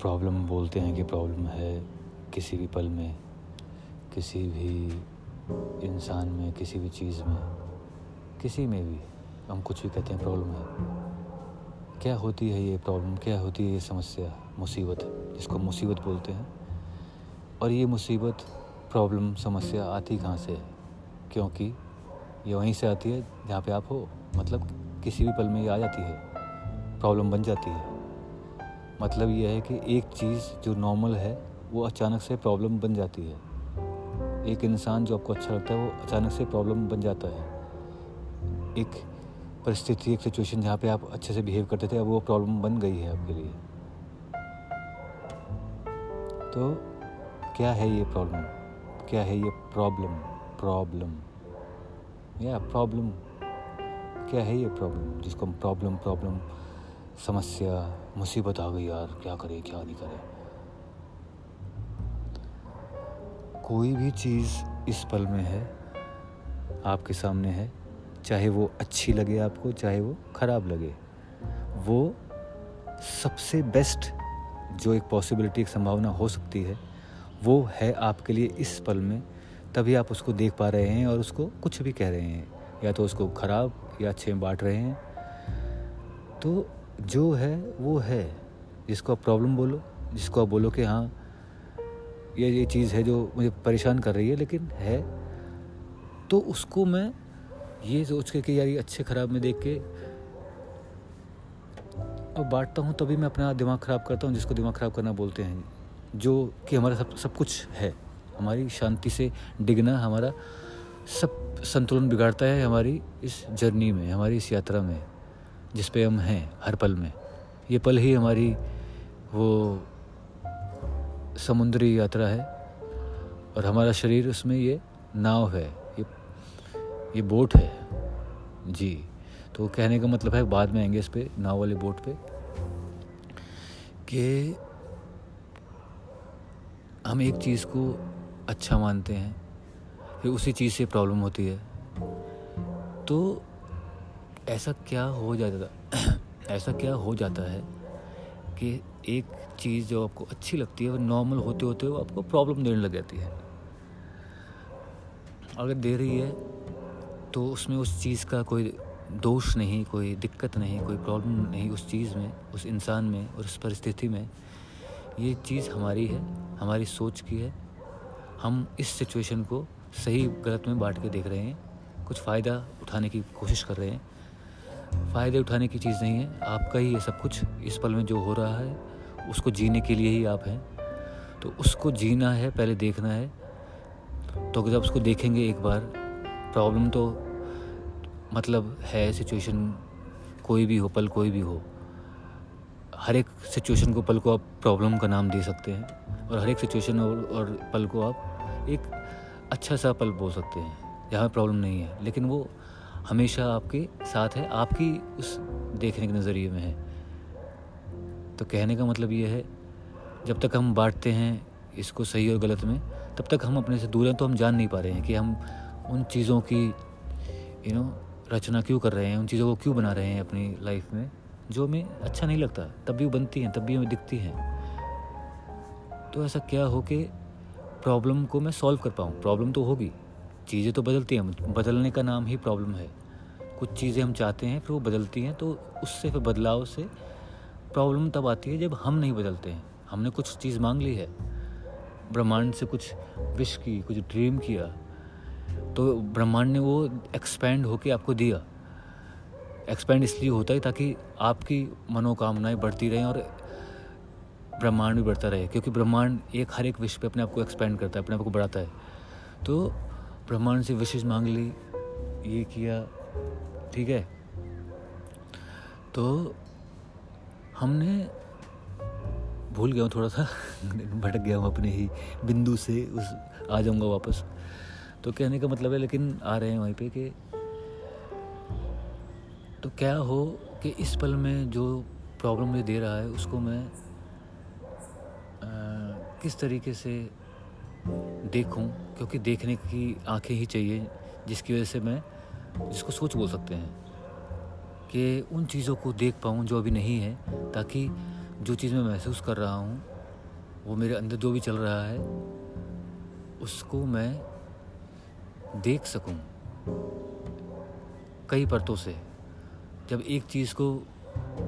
Problem बोलते हैं कि प्रॉब्लम है किसी भी पल में, किसी भी इंसान में, किसी भी चीज़ में, किसी में भी। हम कुछ भी कहते हैं प्रॉब्लम है। क्या होती है ये प्रॉब्लम? क्या होती है ये समस्या? मुसीबत, जिसको मुसीबत बोलते हैं। और ये मुसीबत, प्रॉब्लम, समस्या आती कहाँ से? है क्योंकि ये वहीं से आती है जहाँ पे आप हो। मतलब किसी भी पल में ये आ जाती है। प्रॉब्लम बन जाती है। मतलब यह है कि एक चीज़ जो नॉर्मल है, वो अचानक से प्रॉब्लम बन जाती है। एक इंसान जो आपको अच्छा लगता है, वो अचानक से प्रॉब्लम बन जाता है। एक परिस्थिति, एक सिचुएशन जहाँ पे आप अच्छे से बिहेव करते थे, अब वो प्रॉब्लम बन गई है आपके लिए। तो क्या है ये प्रॉब्लम क्या है ये प्रॉब्लम प्रॉब्लम या प्रॉब्लम क्या है ये प्रॉब्लम जिसको हम प्रॉब्लम प्रॉब्लम समस्या, मुसीबत आ गई यार, क्या करे, क्या नहीं करे। कोई भी चीज़ इस पल में है, आपके सामने है, चाहे वो अच्छी लगे आपको, चाहे वो ख़राब लगे, वो सबसे बेस्ट जो एक पॉसिबिलिटी एक संभावना हो सकती है, वो है आपके लिए इस पल में, तभी आप उसको देख पा रहे हैं और उसको कुछ भी कह रहे हैं, या तो उसको ख़राब या अच्छे में बांट रहे हैं। तो जो है, वो है। जिसको आप प्रॉब्लम बोलो, जिसको आप बोलो कि हाँ ये ये चीज़ है जो मुझे परेशान कर रही है, लेकिन है। तो उसको मैं ये सोच के कि यार, ये अच्छे ख़राब में देख के और बांटता हूँ, तभी मैं अपना दिमाग ख़राब करता हूँ, जिसको दिमाग ख़राब करना बोलते हैं। जो कि हमारा सब सब कुछ है। हमारी शांति से डिगना, हमारा सब संतुलन बिगाड़ता है हमारी इस जर्नी में, हमारी इस यात्रा में। जिस पे हम हैं, हर पल में। ये पल ही हमारी वो समुद्री यात्रा है और हमारा शरीर उसमें ये नाव है, ये ये बोट है। जी तो कहने का मतलब है, बाद में आएँगे इस पे, नाव वाले बोट पे, कि हम एक चीज़ को अच्छा मानते हैं फिर उसी चीज़ से प्रॉब्लम होती है। तो ऐसा क्या हो जाता ऐसा क्या हो जाता है कि एक चीज़ जो आपको अच्छी लगती है, वो नॉर्मल होते होते वो आपको प्रॉब्लम देने लग जाती है। अगर दे रही है तो उसमें उस चीज़ का कोई दोष नहीं, कोई दिक्कत नहीं, कोई प्रॉब्लम नहीं उस चीज़ में, उस इंसान में और उस परिस्थिति में। ये चीज़ हमारी है, हमारी सोच की है। हम इस सिचुएशन को सही गलत में बांट के देख रहे हैं, कुछ फ़ायदा उठाने की कोशिश कर रहे हैं। फ़ायदे उठाने की चीज़ नहीं है। आपका ही ये सब कुछ इस पल में जो हो रहा है उसको जीने के लिए ही आप हैं। तो उसको जीना है पहले देखना है। तो जब उसको देखेंगे एक बार प्रॉब्लम तो मतलब है सिचुएशन कोई भी हो पल कोई भी हो। हर एक सिचुएशन को पल को आप प्रॉब्लम का नाम दे सकते हैं। और हर एक सिचुएशन और, और पल को आप एक अच्छा सा पल बोल सकते हैं। जहाँ प्रॉब्लम नहीं है। लेकिन वो हमेशा आपके साथ है, आपकी उस देखने के नज़रिए में है। तो कहने का मतलब ये है, जब तक हम बांटते हैं इसको सही और गलत में, तब तक हम अपने से दूर हैं तो हम जान नहीं पा रहे हैं कि हम उन चीज़ों की यू नो रचना क्यों कर रहे हैं, उन चीज़ों को क्यों बना रहे हैं अपनी लाइफ में, जो हमें अच्छा नहीं लगता। तब भी वो बनती हैं, तब भी हमें दिखती हैं। तो ऐसा क्या हो कि प्रॉब्लम को मैं सॉल्व कर पाऊँ? प्रॉब्लम तो होगी। चीज़ें तो बदलती हैं बदलने का नाम ही प्रॉब्लम है। कुछ चीज़ें हम चाहते हैं, फिर वो बदलती हैं तो उससे फिर बदलाव से प्रॉब्लम तब आती है जब हम नहीं बदलते हैं। हमने कुछ चीज़ मांग ली है, ब्रह्मांड से कुछ विश की, कुछ ड्रीम किया तो ब्रह्मांड ने वो एक्सपेंड होके आपको दिया। एक्सपेंड इसलिए होता है ताकि आपकी मनोकामनाएँ बढ़ती रहें और ब्रह्मांड भी बढ़ता रहे, क्योंकि ब्रह्मांड एक, हर एक विश पे अपने आप को एक्सपेंड करता है, अपने आप को बढ़ाता है। तो ब्रह्मांड से विशेष मांग ली ये किया ठीक है? तो हमने भूल गया हूँ थोड़ा सा भटक गया हूँ अपने ही बिंदु से उस आ जाऊँगा वापस। तो कहने का मतलब है लेकिन आ रहे हैं वहीं पे कि तो क्या हो कि इस पल में जो प्रॉब्लम मुझे दे रहा है उसको मैं आ, किस तरीके से देखूँ, क्योंकि देखने की आँखें ही चाहिए, जिसकी वजह से मैं जिसको सोच बोल सकते हैं, कि उन चीज़ों को देख पाऊँ जो अभी नहीं है, ताकि जो चीज़ मैं महसूस कर रहा हूँ, वो मेरे अंदर जो भी चल रहा है, उसको मैं देख सकूँ। कई परतों से, जब एक चीज़ को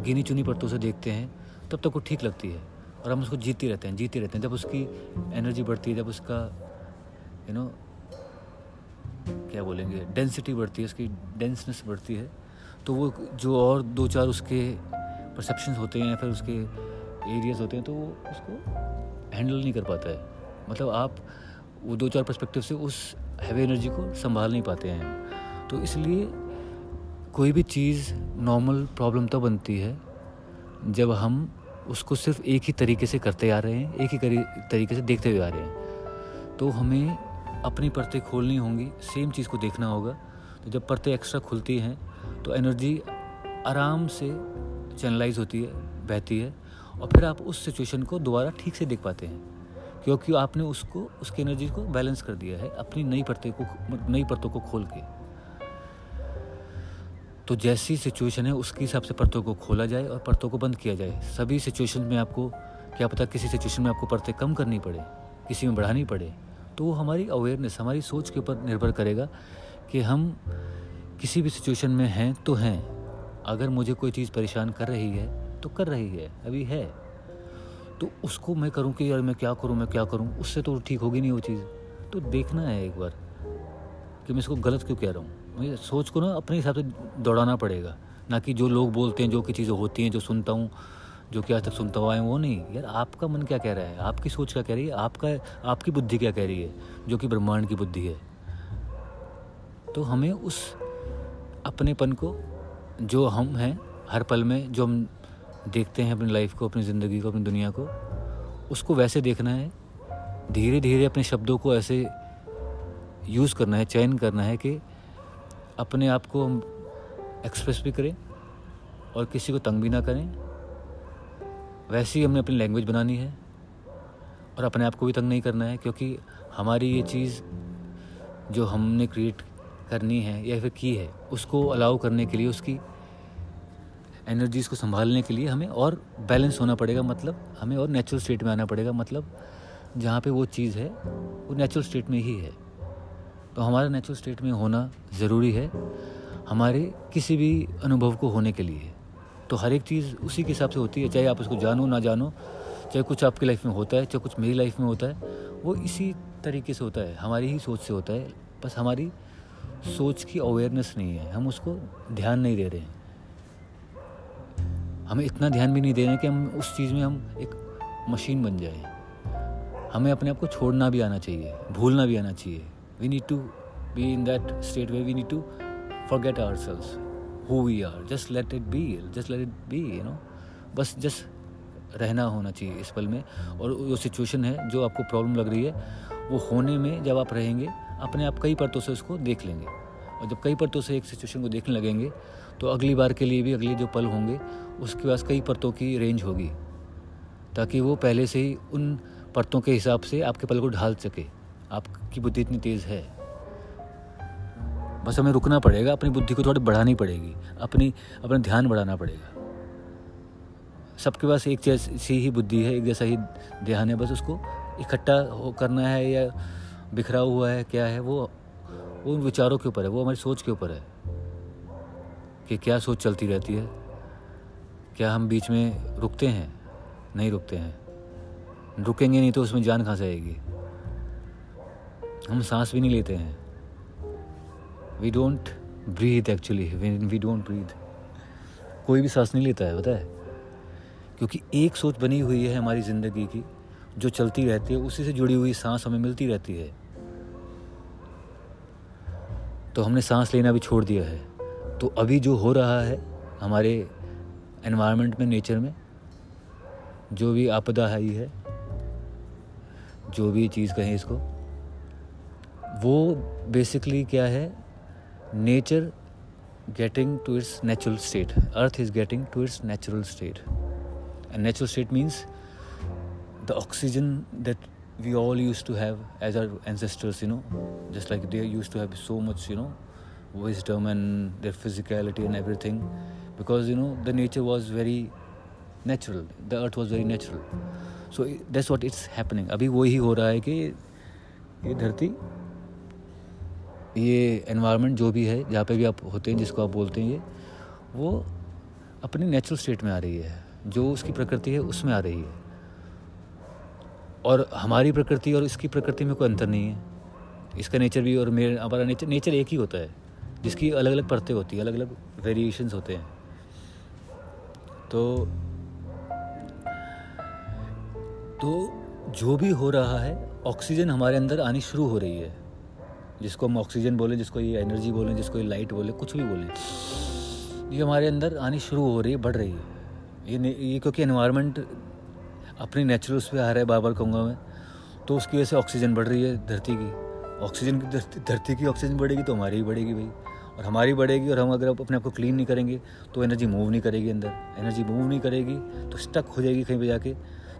गिनी चुनी परतों से देखते हैं, तब तक वो ठीक लगती है। और हम उसको जीते रहते हैं जीते रहते हैं। जब उसकी एनर्जी बढ़ती है, जब उसका यू नो क्या बोलेंगे डेंसिटी बढ़ती है, उसकी डेंसनेस बढ़ती है तो वो जो और दो चार उसके परसेप्शन होते हैं या फिर उसके एरियाज़ होते हैं तो वो उसको हैंडल नहीं कर पाता है। मतलब आप वो दो चार परस्पेक्टिव से उस हैवी एनर्जी को संभाल नहीं पाते हैं। तो इसलिए कोई भी चीज़ नॉर्मल प्रॉब्लम तब बनती है, जब हम उसको सिर्फ़ एक ही तरीके से करते आ रहे हैं, एक ही तरीके से देखते हुए आ रहे हैं। तो हमें अपनी परतें खोलनी होंगी सेम चीज़ को देखना होगा। तो जब परतें एक्स्ट्रा खुलती हैं तो एनर्जी आराम से चैनलाइज होती है, बहती है, और फिर आप उस सिचुएशन को दोबारा ठीक से देख पाते हैं। क्योंकि आपने उसको, उसकी एनर्जी को बैलेंस कर दिया है, अपनी नई परतें को, नई परतों को खोल के। तो जैसी सिचुएशन है, उसके हिसाब से परतों को खोला जाए और परतों को बंद किया जाए। सभी सिचुएशन में आपको, क्या पता किसी सिचुएशन में आपको परतें कम करनी पड़े, किसी में बढ़ानी पड़े तो वो हमारी अवेयरनेस हमारी सोच के ऊपर निर्भर करेगा कि हम किसी भी सिचुएशन में हैं तो हैं। अगर मुझे कोई चीज़ परेशान कर रही है तो कर रही है, अभी है। तो उसको मैं करूँ कि यार मैं क्या करूँ, मैं क्या करूँ, उससे तो ठीक होगी नहीं वो चीज़। तो देखना है एक बार कि मैं इसको गलत क्यों कह रहा हूँ। मुझे सोच को ना अपने हिसाब से दौड़ाना पड़ेगा। ना कि जो लोग बोलते हैं, जो कि चीज़ें होती हैं, जो सुनता हूँ, जो कि आज तक सुनता हुआ है, वो नहीं। यार, आपका मन क्या कह रहा है? आपकी सोच क्या कह रही है? आपका, आपकी बुद्धि क्या कह रही है, जो कि ब्रह्मांड की बुद्धि है? तो हमें उस अपनेपन को, जो हम हैं, हर पल में, जो हम देखते हैं अपनी लाइफ को, अपनी ज़िंदगी को, अपनी दुनिया को, उसको वैसे देखना है। धीरे धीरे अपने शब्दों को ऐसे यूज़ करना है, चयन करना है कि अपने आप को हम एक्सप्रेस भी करें और किसी को तंग भी ना करें। वैसे ही हमने अपनी लैंग्वेज बनानी है और अपने आप को भी तंग नहीं करना है, क्योंकि हमारी ये चीज़ जो हमने क्रिएट करनी है या फिर की है, उसको अलाउ करने के लिए, उसकी एनर्जीज़ को संभालने के लिए हमें और बैलेंस होना पड़ेगा मतलब हमें और नेचुरल स्टेट में आना पड़ेगा मतलब जहाँ पे वो चीज़ है, वो नेचुरल स्टेट में ही है। तो हमारा नेचुरल स्टेट में होना ज़रूरी है हमारे किसी भी अनुभव को होने के लिए। तो हर एक चीज़ उसी के हिसाब से होती है, चाहे आप उसको जानो, ना जानो, चाहे कुछ आपकी लाइफ में होता है, चाहे कुछ मेरी लाइफ में होता है, वो इसी तरीके से होता है, हमारी ही सोच से होता है। बस हमारी सोच की अवेयरनेस नहीं है, हम उसको ध्यान नहीं दे रहे हैं। हमें इतना ध्यान भी नहीं दे रहे हैं कि हम उस चीज़ में हम एक मशीन बन जाए। हमें अपने आप को छोड़ना भी आना चाहिए, भूलना भी आना चाहिए। Need to be in that state way we need to forget ourselves who we are just let it be just let it be you know बस जस्ट रहना होना चाहिए इस पल में। और वो सिचुएशन है जो आपको प्रॉब्लम लग रही है, वो होने में जब आप रहेंगे, अपने आप कई परतों से उसको देख लेंगे। और जब कई परतों से एक सिचुएशन को देखने लगेंगे तो अगली बार के लिए भी अगले जो पल होंगे, उसके पास कई परतों की रेंज होगी। ताकि वो पहले से ही उन परतों के हिसाब से आपके पल को ढाल सके। आपकी बुद्धि इतनी तेज़ है। बस हमें रुकना पड़ेगा, अपनी बुद्धि को थोड़ी बढ़ानी पड़ेगी, अपनी, अपना ध्यान बढ़ाना पड़ेगा। सबके पास एक जैसी ही बुद्धि है, एक जैसा ही ध्यान है, बस उसको इकट्ठा करना है या बिखरा हुआ है, क्या है, वो वो उन विचारों के ऊपर है, वो हमारी सोच के ऊपर है कि क्या सोच चलती रहती है, क्या हम बीच में रुकते हैं, नहीं रुकते हैं। रुकेंगे नहीं तो उसमें जान कहाँ से आएगी? हम सांस भी नहीं लेते हैं। We don't breathe actually we don't breathe कोई भी सांस नहीं लेता है, पता है? क्योंकि एक सोच बनी हुई है हमारी ज़िंदगी की, जो चलती रहती है, उसी से जुड़ी हुई सांस हमें मिलती रहती है। तो हमने सांस लेना भी छोड़ दिया है। तो अभी जो हो रहा है हमारे एनवायरनमेंट में नेचर में, जो भी आपदा आई है, जो भी चीज़ कहें इसको वो बेसिकली क्या है? Nature getting to its natural state earth is getting to its natural state and natural state means the oxygen that we all used to have as our ancestors you know just like they used to have so much you know wisdom and their physicality and everything because you know the nature was very natural the earth was very natural so that's what it's happening अभी वही हो रहा है कि ये धरती ये environment जो भी है, जहाँ पे भी आप होते हैं, जिसको आप बोलते हैं, ये वो अपने नेचुरल स्टेट में आ रही है। जो उसकी प्रकृति है, उसमें आ रही है। और हमारी प्रकृति और इसकी प्रकृति में कोई अंतर नहीं है। इसका नेचर भी और मेरे, हमारा नेचर नेचर एक ही होता है, जिसकी अलग अलग परतें होती हैं अलग अलग वेरिएशंस होते हैं। तो तो जो भी हो रहा है ऑक्सीजन हमारे अंदर आनी शुरू हो रही है। जिसको हम ऑक्सीजन बोलें, जिसको ये एनर्जी बोलें, जिसको ये लाइट बोलें, कुछ भी बोलें। ये हमारे अंदर आनी शुरू हो रही है, बढ़ रही है। ये ये क्योंकि इन्वायरमेंट अपनी नेचुरल उस पर आ रहा है बार बार कहूँगा मैं तो उसकी वजह से ऑक्सीजन बढ़ रही है धरती की। ऑक्सीजन की धरती की ऑक्सीजन बढ़ेगी तो हमारी भी बढ़ेगी भाई। और हमारी बढ़ेगी और हम अगर अपने आप को क्लीन नहीं करेंगे तो एनर्जी मूव नहीं करेगी अंदर। एनर्जी मूव नहीं करेगी तो स्टक हो जाएगी कहीं पर जाके।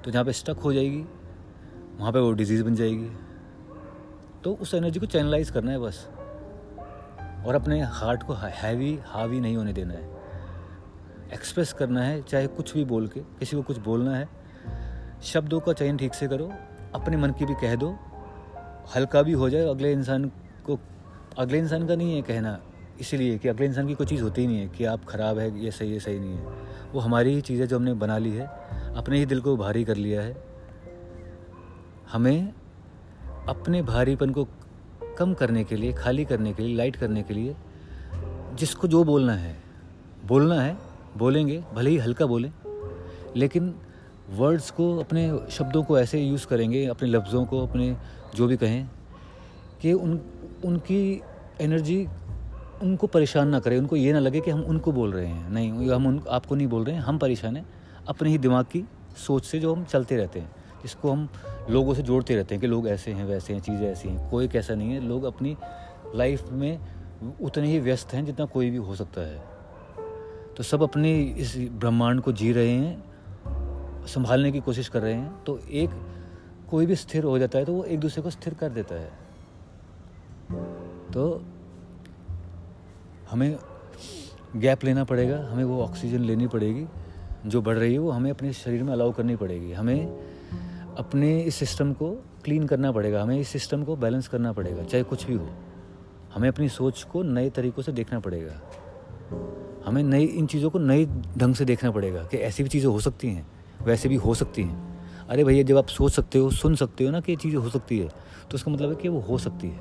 तो जहाँ पे स्टक हो जाएगी, वहाँ पे वो डिज़ीज़ बन जाएगी। तो उस एनर्जी को चैनलाइज करना है बस। और अपने हार्ट को हैवी हावी नहीं होने देना है। एक्सप्रेस करना है, चाहे कुछ भी बोल के, किसी को कुछ बोलना है। शब्दों का चयन ठीक से करो, अपने मन की भी कह दो। हल्का भी हो जाए, अगले इंसान को, अगले इंसान का नहीं है कहना, इसीलिए कि अगले इंसान की कोई चीज़ होती ही नहीं है, कि आप ख़राब है, ये सही है सही नहीं है। वो हमारी ही चीज़ है जो हमने बना ली है, अपने ही दिल को भारी कर लिया है। हमें अपने भारीपन को कम करने के लिए, खाली करने के लिए लाइट करने के लिए जिसको जो बोलना है बोलना है, बोलेंगे, भले ही हल्का बोलें, लेकिन वर्ड्स को, अपने शब्दों को ऐसे यूज़ करेंगे, अपने लफ्ज़ों को, अपने जो भी कहें, कि उन, उनकी एनर्जी उनको परेशान ना करे, उनको ये ना लगे कि हम उनको बोल रहे हैं। नहीं, हम उन, आपको नहीं बोल रहे हैं, हम परेशान हैं अपने ही दिमाग की सोच से जो हम चलते रहते हैं। जिसको हम लोगों से जोड़ते रहते हैं कि लोग ऐसे हैं, वैसे हैं, चीज़ें ऐसी हैं। कोई कैसा नहीं है। लोग अपनी लाइफ में उतने ही व्यस्त हैं जितना कोई भी हो सकता है। तो सब अपने इस ब्रह्मांड को जी रहे हैं, संभालने की कोशिश कर रहे हैं। तो एक कोई भी स्थिर हो जाता है तो वो एक दूसरे को स्थिर कर देता है। तो हमें गैप लेना पड़ेगा, हमें वो ऑक्सीजन लेनी पड़ेगी। जो बढ़ रही है वो हमें अपने शरीर में अलाउ करनी पड़ेगी। हमें अपने इस सिस्टम को क्लीन करना पड़ेगा, हमें इस सिस्टम को बैलेंस करना पड़ेगा, चाहे कुछ भी हो। हमें अपनी सोच को नए तरीक़ों से देखना पड़ेगा। हमें नई, इन चीज़ों को नए ढंग से देखना पड़ेगा कि ऐसी भी चीज़ें हो सकती हैं, वैसे भी हो सकती हैं। अरे भैया, जब आप सोच सकते हो, सुन सकते हो ना कि ये चीज़ें हो सकती है तो उसका मतलब है कि वो हो सकती है।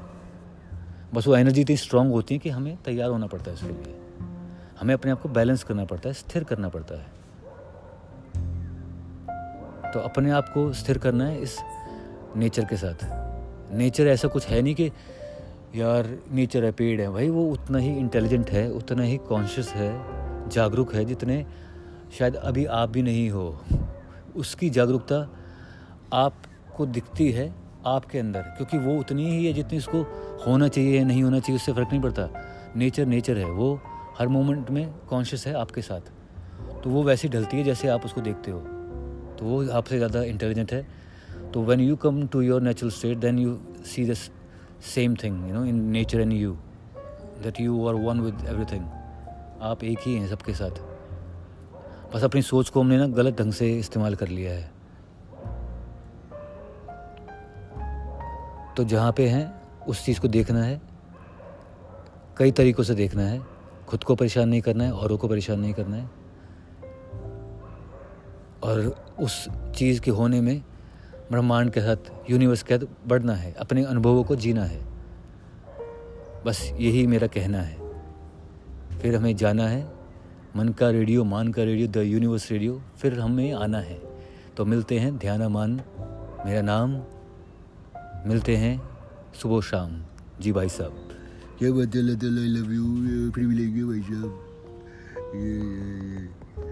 बस वो एनर्जी इतनी स्ट्रांग होती है कि हमें तैयार होना पड़ता है उसके लिए। हमें अपने आप को बैलेंस करना पड़ता है, स्थिर करना पड़ता है। तो अपने आप को स्थिर करना है इस नेचर के साथ। नेचर ऐसा कुछ है नहीं कि, यार, नेचर है, पेड़ है। भाई, वो उतना ही इंटेलिजेंट है, उतना ही कॉन्शियस है, जागरूक है जितने शायद अभी आप भी नहीं हो। उसकी जागरूकता आपको दिखती है आपके अंदर, क्योंकि वो उतनी ही है जितनी उसको होना चाहिए या नहीं होना चाहिए, उससे फ़र्क नहीं पड़ता। नेचर नेचर है, वो हर मोमेंट में कॉन्शियस है आपके साथ। तो वो वैसी ढलती है जैसे आप उसको देखते हो। तो वो आपसे ज़्यादा इंटेलिजेंट है। तो when you come to your natural state then you see the same thing you know in nature and you that you are one with everything आप एक ही हैं सबके साथ। बस अपनी सोच को हमने ना गलत ढंग से इस्तेमाल कर लिया है। तो जहाँ पे हैं, उस चीज़ को देखना है। कई तरीक़ों से देखना है। खुद को परेशान नहीं करना है, औरों को परेशान नहीं करना है। और उस चीज़ के होने में ब्रह्मांड के साथ यूनिवर्स के साथ बढ़ना है अपने अनुभवों को जीना है बस यही मेरा कहना है फिर हमें जाना है मन का रेडियो मान का रेडियो द यूनिवर्स रेडियो फिर हमें आना है तो मिलते हैं ध्यान मान मेरा नाम मिलते हैं सुबह शाम जी भाई साहब है अल्लाह आई लव यू फिर मिलेंगे भाई साहब ये